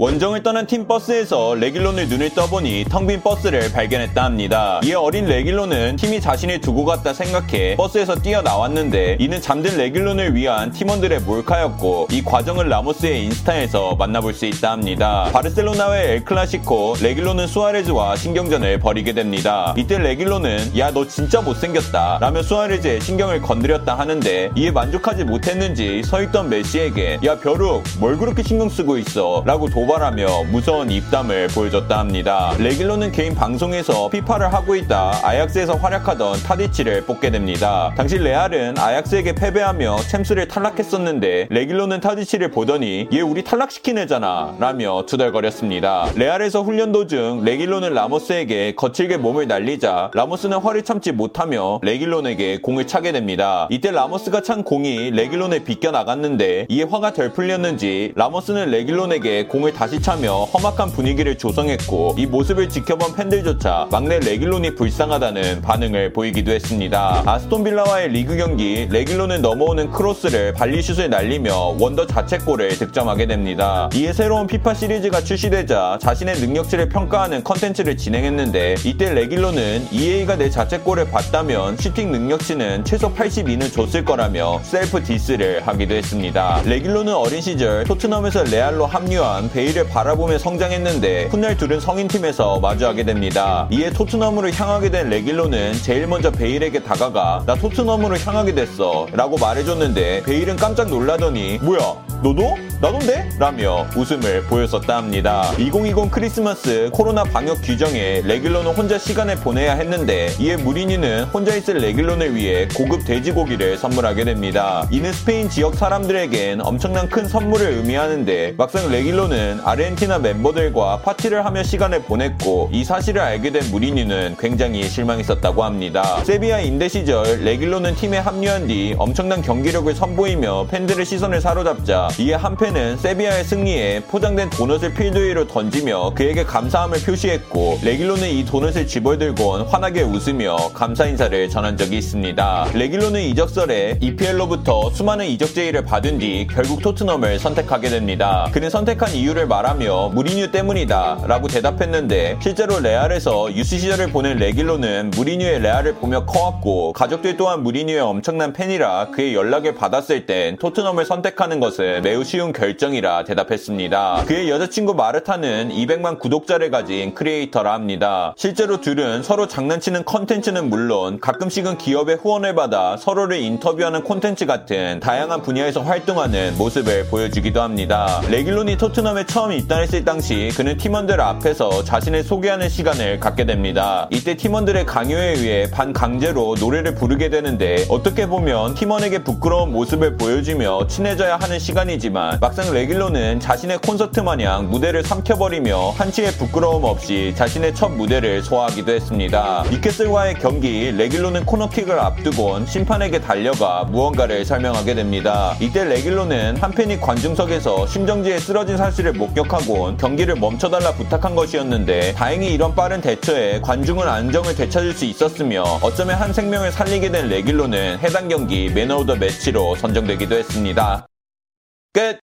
원정을 떠난 팀 버스에서 레길론은 눈을 떠보니 텅 빈 버스를 발견했다 합니다. 이에 어린 레길론은 팀이 자신을 두고 갔다 생각해 버스에서 뛰어나왔는데 이는 잠든 레길론을 위한 팀원들의 몰카였고 이 과정을 라모스의 인스타에서 만나볼 수 있다 합니다. 바르셀로나의 엘클라시코 레길론은 수아레즈와 신경전을 벌이게 됩니다. 이때 레길론은 야 너 진짜 못생겼다 라며 수아레즈의 신경을 건드렸다 하는데 이에 만족하지 못했는지 서있던 메시에게 야 벼룩 뭘 그렇게 신경 쓰고 있어 라고 도발하며 무서운 입담을 보여줬다 합니다. 레길로는 개인 방송에서 피파를 하고 있다 아약스에서 활약하던 타디치를 뽑게 됩니다. 당시 레알은 아약스에게 패배하며 챔스를 탈락했었는데 레길로는 타디치를 보더니 얘 우리 탈락시킨 애잖아 라며 투덜거렸습니다. 레알에서 훈련 도중 레길로는 라모스에게 거칠게 몸을 날리자 라모스는 화를 참지 못하며 레길론에게 공을 차게 됩니다. 이때 라모스가 찬 공이 레길론에 비껴 나갔는데 이에 화가 덜 풀렸는지 라모스는 레길론에게 공을 다시 차며 험악한 분위기를 조성했고 이 모습을 지켜본 팬들조차 막내 레길론이 불쌍하다는 반응을 보이기도 했습니다. 아스톤 빌라와의 리그 경기 레길론은 넘어오는 크로스를 발리슛을 날리며 wonder 자책골을 득점하게 됩니다. 이에 새로운 피파 시리즈가 출시되자 자신의 능력치를 평가하는 컨텐츠를 진행했는데 이때 레길론은 EA가 내 자책골을 봤다면 슈팅 능력치는 최소 82는 줬을 거라며 self diss를 하기도 했습니다. 레길론은 어린 시절 토트넘에서 레알로 합류한 베일을 바라보며 성장했는데 훗날 둘은 성인팀에서 마주하게 됩니다. 이에 토트넘으로 향하게 된 레길론은 제일 먼저 베일에게 다가가 나 토트넘으로 향하게 됐어 라고 말해줬는데 베일은 깜짝 놀라더니 뭐야 너도? 나돈데? 라며 웃음을 보였었다 합니다. 2020 크리스마스 코로나 방역 규정에 레길론은 혼자 시간을 보내야 했는데 이에 무리뉴는 혼자 있을 레길론을 위해 고급 돼지고기를 선물하게 됩니다. 이는 스페인 지역 사람들에겐 엄청난 큰 선물을 의미하는데 막상 레길론은 아르헨티나 멤버들과 파티를 하며 시간을 보냈고 이 사실을 알게 된 무리뉴는 굉장히 실망했었다고 합니다. 세비야 임대 시절 레길론은 팀에 합류한 뒤 엄청난 경기력을 선보이며 팬들의 시선을 사로잡자 이에 한 팬은 세비야의 승리에 포장된 도넛을 필드 위로 던지며 그에게 감사함을 표시했고 레길론은 이 도넛을 집어들곤 환하게 웃으며 감사 인사를 전한 적이 있습니다. 레길론은 이적설에 EPL로부터 수많은 이적 제의를 받은 뒤 결국 토트넘을 선택하게 됩니다. 그는 선택한 이유를 말하며 무리뉴 때문이다 라고 대답했는데 실제로 레알에서 유스 시절을 보낸 레길론은 무리뉴의 레알을 보며 커왔고 가족들 또한 무리뉴의 엄청난 팬이라 그의 연락을 받았을 땐 토트넘을 선택하는 것은 매우 쉬운 결정이라 대답했습니다. 그의 여자친구 마르타는 200만 구독자를 가진 creator라 합니다. 실제로 둘은 서로 장난치는 컨텐츠는 물론 가끔씩은 기업의 후원을 받아 서로를 인터뷰하는 콘텐츠 같은 다양한 분야에서 활동하는 모습을 보여주기도 합니다. 레길론이 토트넘에 처음 입단했을 당시 그는 팀원들 앞에서 자신을 소개하는 시간을 갖게 됩니다. 이때 팀원들의 강요에 의해 반강제로 노래를 부르게 되는데 어떻게 보면 팀원에게 부끄러운 모습을 보여주며 친해져야 하는 시간 시간이지만 막상 레길론은 자신의 콘서트 마냥 무대를 삼켜버리며 한치의 부끄러움 없이 자신의 첫 무대를 소화하기도 했습니다. 뉴캐슬과의 경기 레길론은 코너킥을 앞두곤 심판에게 달려가 무언가를 설명하게 됩니다. 이때 레길로는 한 팬이 관중석에서 심정지에 쓰러진 사실을 목격하곤 경기를 멈춰달라 부탁한 것이었는데 다행히 이런 빠른 대처에 관중은 안정을 되찾을 수 있었으며 어쩌면 한 생명을 살리게 된 레길로는 해당 경기 매너 오더 매치로 선정되기도 했습니다. 끝!